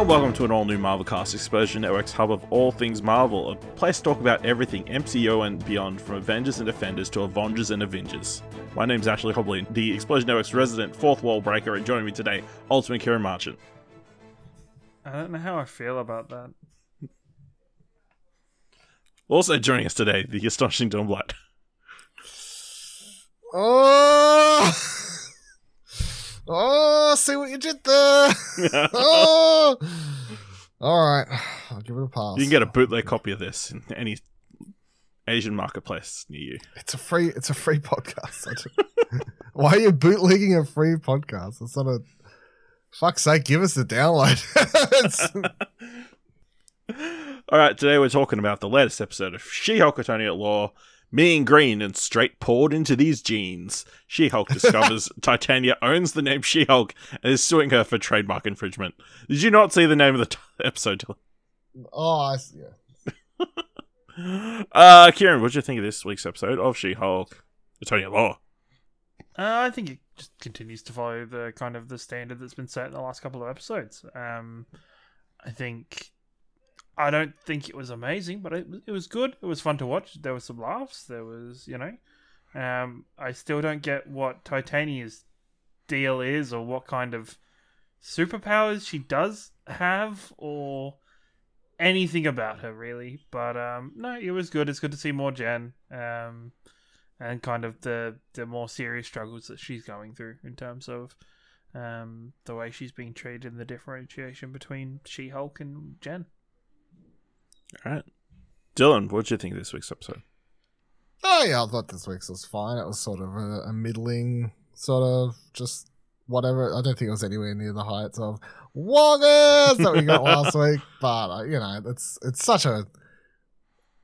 and welcome to an all new Marvelcast Explosion Network's hub of all things Marvel, a place to talk about everything MCU and beyond, from Avengers and Defenders to Avengers and Avengers. My name's Ashley Hobley, the Explosion Network's resident fourth wall breaker, and joining me today, Ultimate Ciaran Marchant. I don't know how I feel about that. Also joining us today, the astonishing Dylan Blight. Oh, oh, see what you did there. oh, all right, I'll give it a pass. You can get a bootleg copy of this in any Asian marketplace near you. It's a free. It's a free podcast. Why are you bootlegging a free podcast? It's not a. Fuck's sake! Give us the download. All right, today we're talking about the latest episode of She-Hulk Attorney at Law. Mean green and straight poured into these jeans. She-Hulk discovers Titania owns the name She-Hulk and is suing her for trademark infringement. Did you not see the name of the t- episode? Oh, I see. Yeah. Uh, Ciaran, what did you think of this week's episode of She-Hulk Attorney at Law? Uh, I think it just continues to follow the kind of the standard that's been set in the last couple of episodes. Um, I think I don't think it was amazing, but it, it was good. It was fun to watch. There were some laughs. There was, you know, um, I still don't get what Titania's deal is or what kind of superpowers she does have or anything about her really. But um, no, it was good. It's good to see more Jen. Um, and kind of the the more serious struggles that she's going through in terms of um, the way she's being treated and the differentiation between She Hulk and Jen. All right. Dylan, what did you think of this week's episode? Oh yeah, I thought this week's was fine. It was sort of a, a middling sort of just whatever. I don't think it was anywhere near the heights of Wongers that we got last week, but uh, you know, it's it's such a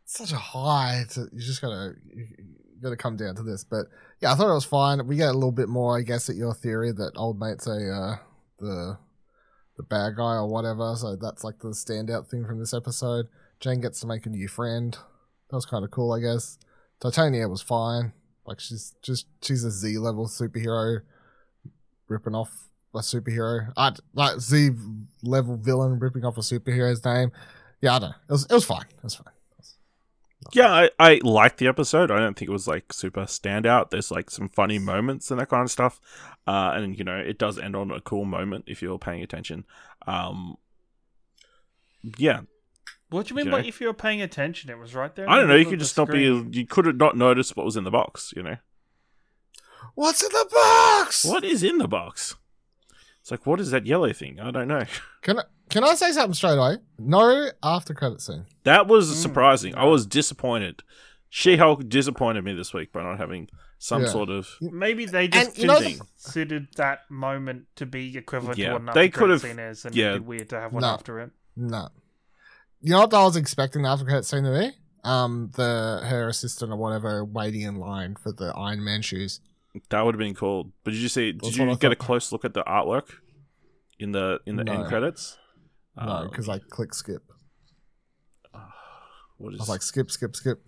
such a high. To, you just gotta you gotta come down to this. But yeah, I thought it was fine. We get a little bit more, I guess, at your theory that old mate's a uh, the the bad guy or whatever. So that's like the standout thing from this episode. Jane gets to make a new friend. That was kind of cool, I guess. Titania was fine. Like she's just she's a Z level superhero, ripping off a superhero. I like Z level villain ripping off a superhero's name. Yeah, I don't know. It was it was fine. It was fine. Yeah, I, I liked the episode. I don't think it was like super standout. There's like some funny moments and that kind of stuff. Uh, and you know, it does end on a cool moment if you're paying attention. Um, yeah, What do you mean You by know? if you were paying attention? It was right there. I don't know. You could just not screen. be. You could have not noticed what was in the box. You know, What's in the box? what is in the box? It's like, what is that yellow thing? I don't know. Can I can I say something straight away? No after credit scene. That was Mm, surprising. I was disappointed. She Hulk disappointed me this week by not having some Yeah. sort of. Maybe they just And you know the- considered that moment to be equivalent Yeah, to what an they after could've- credit scene is, and yeah. it'd be weird to have one No. after it. No. You know what I was expecting after credit scene to be? Um, the her assistant or whatever waiting in line for the Iron Man shoes. That would have been cool. But did you see? Did That's you get a close look at the artwork in the in the No. end credits? No, Uh, because I click skip. what I was like skip, skip, skip.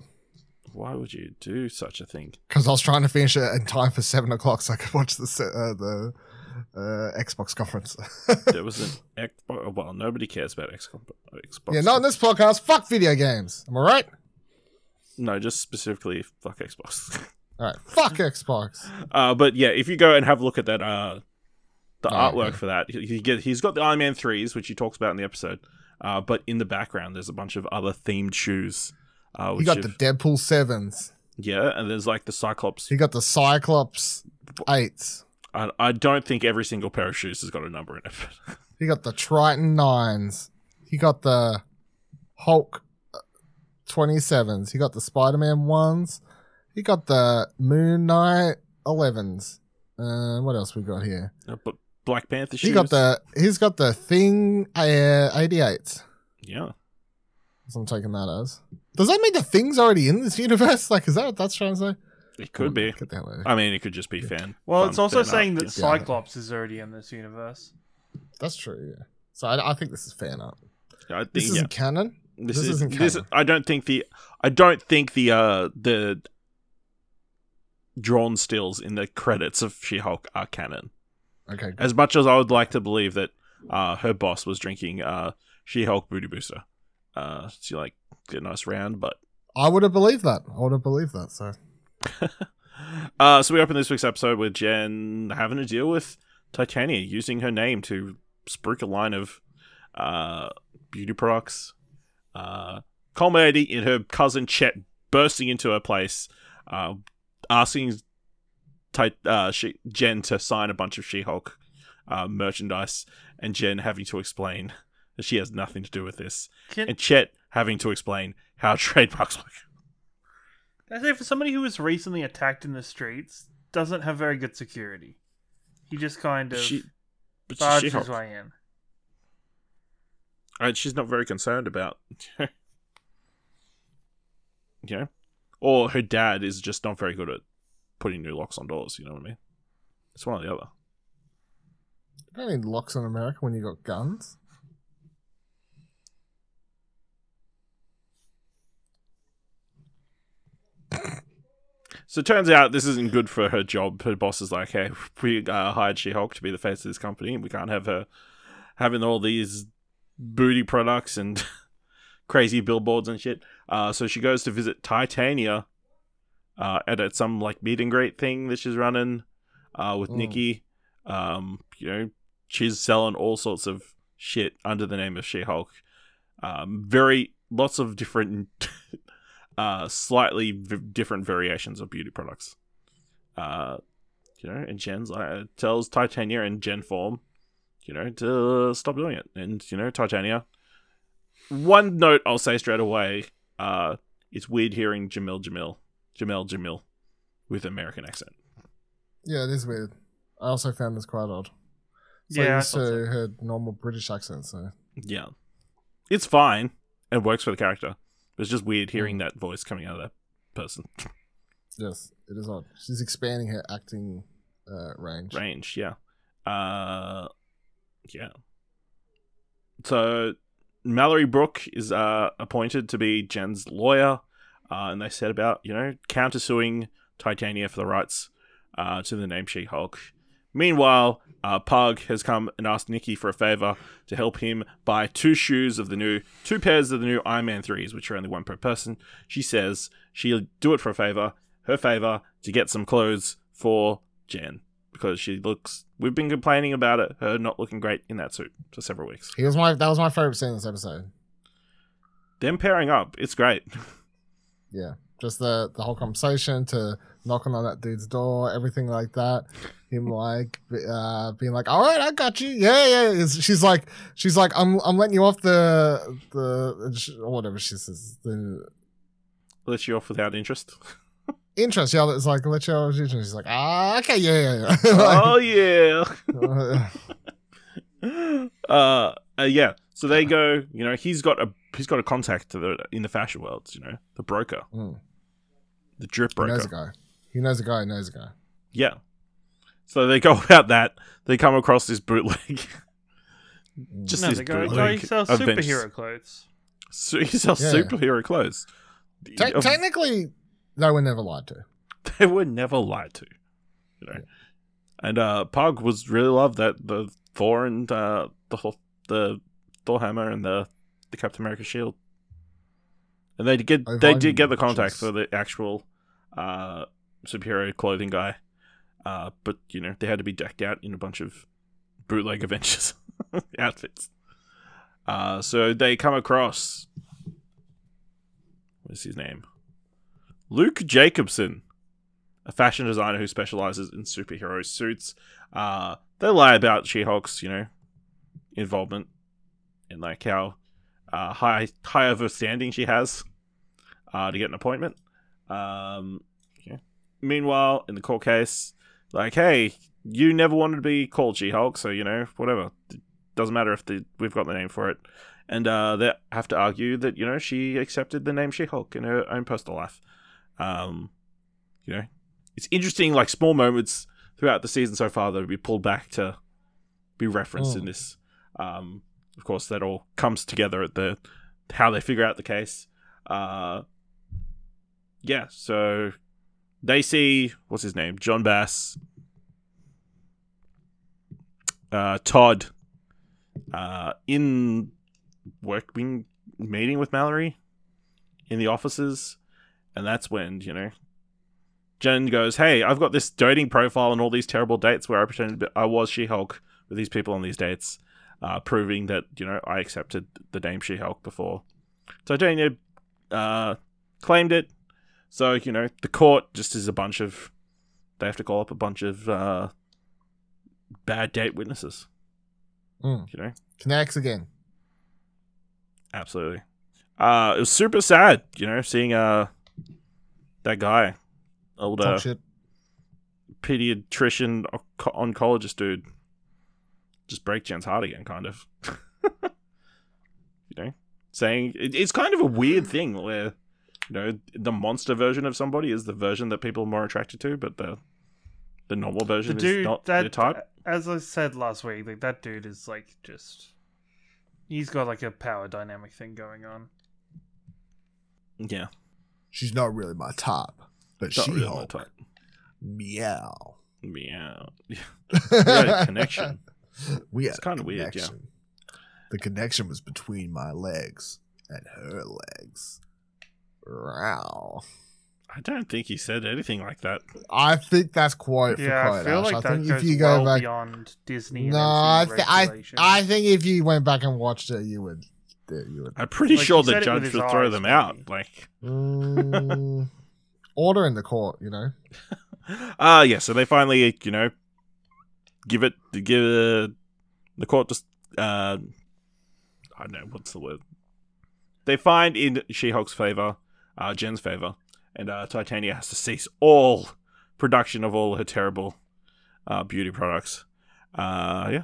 why would you do such a thing? Because I was trying to finish it in time for seven o'clock so I could watch the uh, the uh, Xbox conference. There was an Xbox. Well, nobody cares about Xbox. Xbox yeah, not in this podcast. Fuck video games. Am I right? No, just specifically fuck Xbox. All right. Fuck Xbox. Uh, but yeah, if you go and have a look at that, uh, the Oh, artwork for that, he, get, he's got the Iron Man threes, which he talks about in the episode. Uh, but in the background, there's a bunch of other themed shoes. Uh, He got have- the Deadpool sevens. yeah, and there's like the Cyclops. He got the Cyclops eights. I, I don't think every single pair of shoes has got a number in it. He got the Triton nines. He got the Hulk twenty sevens. He got the Spider Man ones. He got the Moon Knight elevens. Uh, what else we got here? Uh, but Black Panther shoes. He got the. He's got the Thing uh, eighty eight. yeah. So I'm taking that as. Does that mean the thing's already in this universe? Like, is that what that's trying to say? It could be. Get the hell out of here. I mean, it could just be fan. Well, fun it's also saying art, that yeah. Yeah. Cyclops is already in this universe. That's true. Yeah. So I, I think this is fan art. I think, This isn't canon. This, This is, isn't this. canon. I don't think the. I don't think the uh the drawn stills in the credits of She-Hulk are canon. Okay. good. As much as I would like to believe that uh, her boss was drinking uh, She Hulk Booty Booster. Uh, so like get a nice round, but I would have believed that. I would have believed that. So uh, so we open this week's episode with Jen having to deal with Titania using her name to spruik a line of uh, beauty products, uh, culminating in her cousin Chet bursting into her place, uh, asking uh, she- Jen to sign a bunch of She-Hulk uh, merchandise, and Jen having to explain that she has nothing to do with this, Can, and Chet having to explain how trademarks work. Can I say, for somebody who was recently attacked in the streets, doesn't have very good security. He just kind of She, but she's barged She-Hulk. his way in. and she's not very concerned about you know or her dad is just not very good at putting new locks on doors you know what i mean it's one or the other you don't need locks in America when you got guns. So it turns out this isn't good for her job her boss is like hey we uh, hired she-hulk to be the face of this company and we can't have her having all these booty products and crazy billboards and shit uh, so she goes to visit titania uh, at, at some like meet and greet thing that she's running uh, with Mm. Nikki. Um, you know, she's selling all sorts of shit under the name of She-Hulk. Um, very lots of different, uh, slightly v- different variations of beauty products. Uh, you know, and Jen's like tells Titania in Jen form, you know, to stop doing it. And you know, Titania. One note I'll say straight away. Uh, it's weird hearing Jamil Jamil, Jamel Jamil, with American accent. Yeah, it is weird. I also found this quite odd. So Yeah, I used to thought so. heard normal British accent, so Yeah. It's fine. It works for the character. But it's just weird Mm. hearing that voice coming out of that person. yes, it is odd. She's expanding her acting uh, range. Range, yeah. Uh yeah. So Mallory Book is uh appointed to be Jen's lawyer. Uh, and they said about, you know, countersuing Titania for the rights uh, to the name She Hulk. Meanwhile, uh, Pug has come and asked Nikki for a favor to help him buy two shoes of the new, two pairs of the new Iron Man 3s, which are only one per person. She says she'll do it for a favor, her favor, to get some clothes for Jen. Because she looks, we've been complaining about it, her not looking great in that suit for several weeks. He was my that was my favorite scene in this episode. Them pairing up, it's great. Yeah, just the the whole conversation to knocking on that dude's door, everything like that. Him like uh, being like, "All right, I got you." Yeah, yeah. It's- She's like, she's like, "I'm I'm letting you off the the or whatever she says the Let you off without interest. interest." Yeah, it's like let you off interest. She's like, "Ah, okay, yeah, yeah, yeah." oh, yeah. Uh, uh, yeah. So they go. You know, he's got a he's got a contact to the in the fashion world. You know, the broker, mm. the drip broker. He knows a guy. He knows a guy. Who knows a guy. Yeah. So they go about that. They come across this bootleg. Mm. Just no, this the guy, bootleg. guy sells superhero clothes. So he sells Yeah. superhero clothes. Te- Of- technically, they were never lied to. they were never lied to. You know. And uh Pug was really loved that the Thor and uh the whole- the Thor hammer and the the Captain America shield. And they did get Oh, they did get the contact for the actual uh superhero clothing guy. Uh but you know, they had to be decked out in a bunch of bootleg Avengers outfits. Uh so they come across what's his name? Luke Jacobson a fashion designer who specializes in superhero suits. Uh, they lie about She-Hulk's, you know, involvement and like how uh, high high of a standing she has uh, to get an appointment. Um, yeah. Meanwhile, in the court case, like, hey, you never wanted to be called She-Hulk, so you know, whatever. It doesn't matter if the, we've got the name for it. And uh, they have to argue that you know she accepted the name She-Hulk in her own personal life. Um, you know, it's interesting, like small moments throughout the season so far that will be pulled back to be referenced in Mm. this. Um, of course, that all comes together at the how they figure out the case. Uh, yeah, so they see what's his name, Jon Bass, uh, Todd. uh, in working meeting with Mallory in the offices, and that's when you know Jen goes, "Hey, I've got this dating profile and all these terrible dates where I pretended I was She-Hulk with these people on these dates, uh, proving that you know I accepted the name She-Hulk before." Titania uh, claimed it, so you know the court just is a bunch of they have to call up a bunch of uh, bad date witnesses. Mm. You know, Connects again. absolutely. Uh, it was super sad, you know, seeing uh that guy, old uh, pediatrician oncologist dude, just break Jen's heart again, kind of. you know, saying it, it's kind of a weird thing where you know the monster version of somebody is the version that people are more attracted to, but the the normal The version is not that their type. as I said last week, like that dude is like just he's got like a power dynamic thing going on. Yeah, She's not really my type, but not she really my Hulk. type. Meow. Meow. Yeah, connection. We It's had kinda weird, yeah. connection. The connection was between my legs and her legs. Wow. I don't think he said anything like that. I think that's quite for yeah, quite I feel Ash. like I that think goes if you go well back, beyond Disney. no, and I, th- I. I think if you went back and watched it, you would, you would. I'm pretty Like, sure the said it with judge his would throw eyes, them out. Like, Mm, order in the court, you know. ah, yeah. So they finally, you know, give it, give uh, the court just, uh, I don't know what's the word. They find in She-Hulk's favor, uh, Jen's favor, and uh, Titania has to cease all production of all her terrible uh, beauty products. Uh, yeah.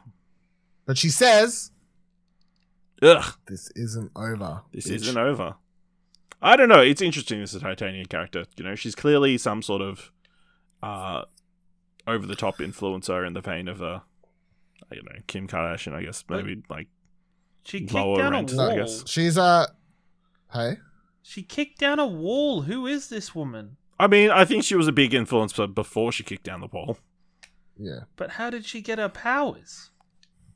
But she says Ugh. this isn't over. This bitch." isn't over. I don't know. It's interesting. This is a Titanian character. You know, she's clearly some sort of uh, over the top influencer in the vein of uh, I don't know Kim Kardashian. I guess maybe like she kicked down rent, a I wall. guess. She's a. Hey, She kicked down a wall. Who is this woman? I mean, I think she was a big influencer before she kicked down the wall. yeah. But how did she get her powers?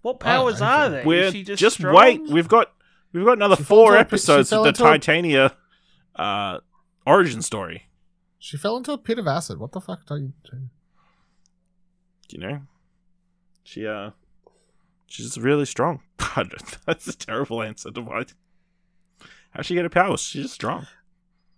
What powers know. are they? We're she just, just strong? wait. We've got we've got another She four into a pit- she episodes fell of the into a- Titania uh, origin story. She fell into a pit of acid. What the fuck are you doing? You know, she uh, she's really strong. That's a terrible answer to why. How'd she get her powers? She's just strong.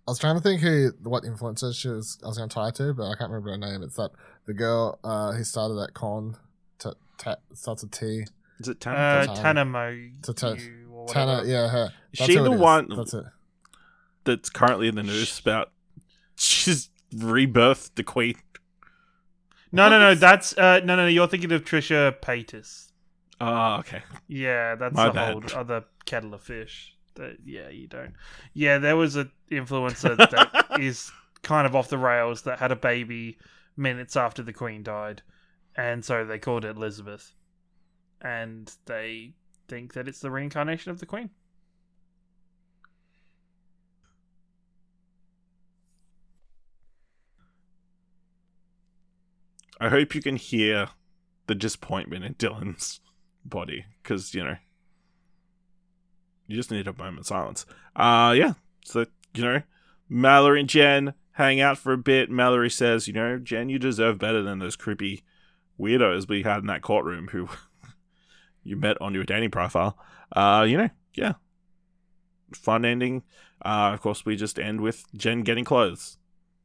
I was trying to think who, what influencer she was. I was going to tie to, but I can't remember her name. It's that the girl uh, who started that con. T- t- starts with T. Is it Tana? Uh, Tana. Tana Mo. To- to- or Tana, yeah, her. Is That's she the one- That's it. That's currently in the news about she's rebirthed the queen. No, no, no. That's uh, no, no, no. You're thinking of Trisha Paytas. Oh, okay. Yeah, that's My a bad. whole other kettle of fish. That, yeah, you don't. Yeah, there was a influencer that is kind of off the rails that had a baby minutes after the Queen died, and so they called it Elizabeth, and they think that it's the reincarnation of the Queen. I hope you can hear the disappointment in Dylan's body because you know you just need a moment of silence. Uh yeah. So you know, Mallory and Jen hang out for a bit. Mallory says, you know, Jen, you deserve better than those creepy weirdos we had in that courtroom who you met on your dating profile. Uh, you know, yeah. Fun ending. Uh, of course, we just end with Jen getting clothes.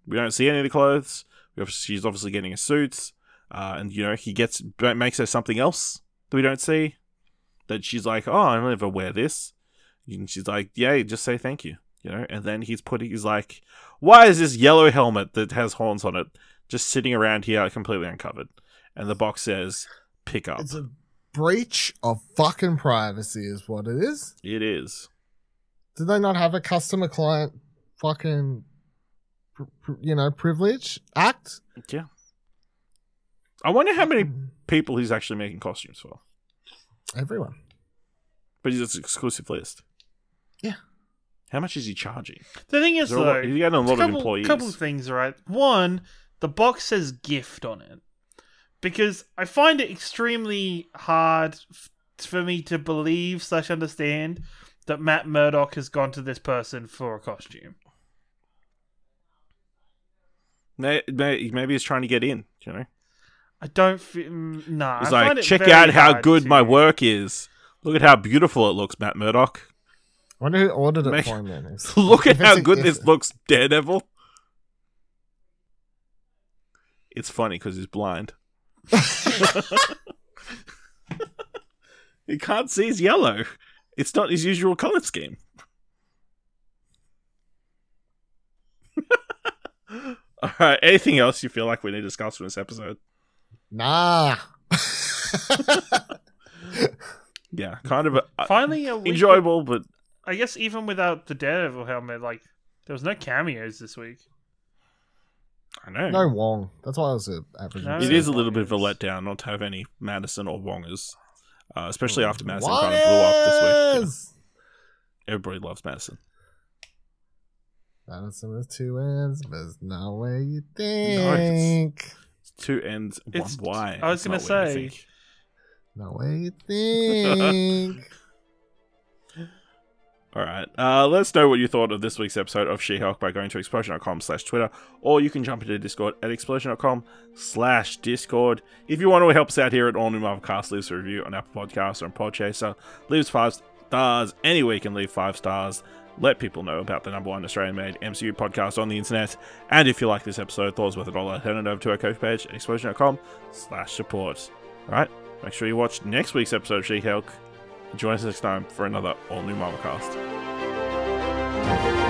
We don't see any of the clothes. She's obviously getting a suit, uh, and you know he gets makes her something else that we don't see. That she's like, oh, I'll never wear this, and she's like, yeah, just say thank you, you know. And then he's putting, he's like, why is this yellow helmet that has horns on it just sitting around here completely uncovered? And the box says, pick up. It's a breach of fucking privacy, is what it is. It is. Did they not have a customer client fucking, you know, privilege act? Yeah. I wonder how many hmm. people he's actually making costumes for. Everyone. But he's an exclusive list. Yeah. How much is he charging? The thing Is is, there a though, lot, he's getting a lot couple, of employees. A couple of things, right? One, the box says gift on it because I find it extremely hard f- for me to believe slash understand that Matt Murdock has gone to this person for a costume. May- may- Maybe he's trying to get in. You know, I don't feel. Mm, nah. he's I like, it check very out how good to- my work is. Look at how beautiful it looks, Matt Murdock. I wonder who ordered it Make- for him then. Look at how good this looks, Daredevil. It's funny because he's blind. he can't see his yellow. It's not his usual color scheme. All right. Anything else you feel like we need to discuss from this episode? Nah. Yeah, kind of a, uh, Finally, a week enjoyable, but I guess even without the Daredevil helmet, like there was no cameos this week. I know no Wong. That's why I was a average. No. it Yeah, is a little bit of a letdown not to have any Madison or Wongers, uh, especially after Madison kind of blew up this week. Yeah. Everybody loves Madison. Madison with two ends, but it's not where you it's- think. It's two ends, one It's- Y. I was gonna not what you say- think. No way you think. All right. Uh, let us know what you thought of this week's episode of She-Hulk by going to explosion.com slash Twitter, or you can jump into Discord at explosion.com slash Discord. If you want to help us out here at All New Marvelcast, leave us a review on Apple Podcasts or on Podchaser. Leave us five stars. Anywhere you can leave five stars. Let people know about the number one Australian-made MCU podcast on the internet. And if you like this episode, thought it worth a dollar, head on over to our coach page at explosion.com slash support. All right. Make sure you watch next week's episode of She-Hulk. Join us next time for another All New Marvel Marvelcast.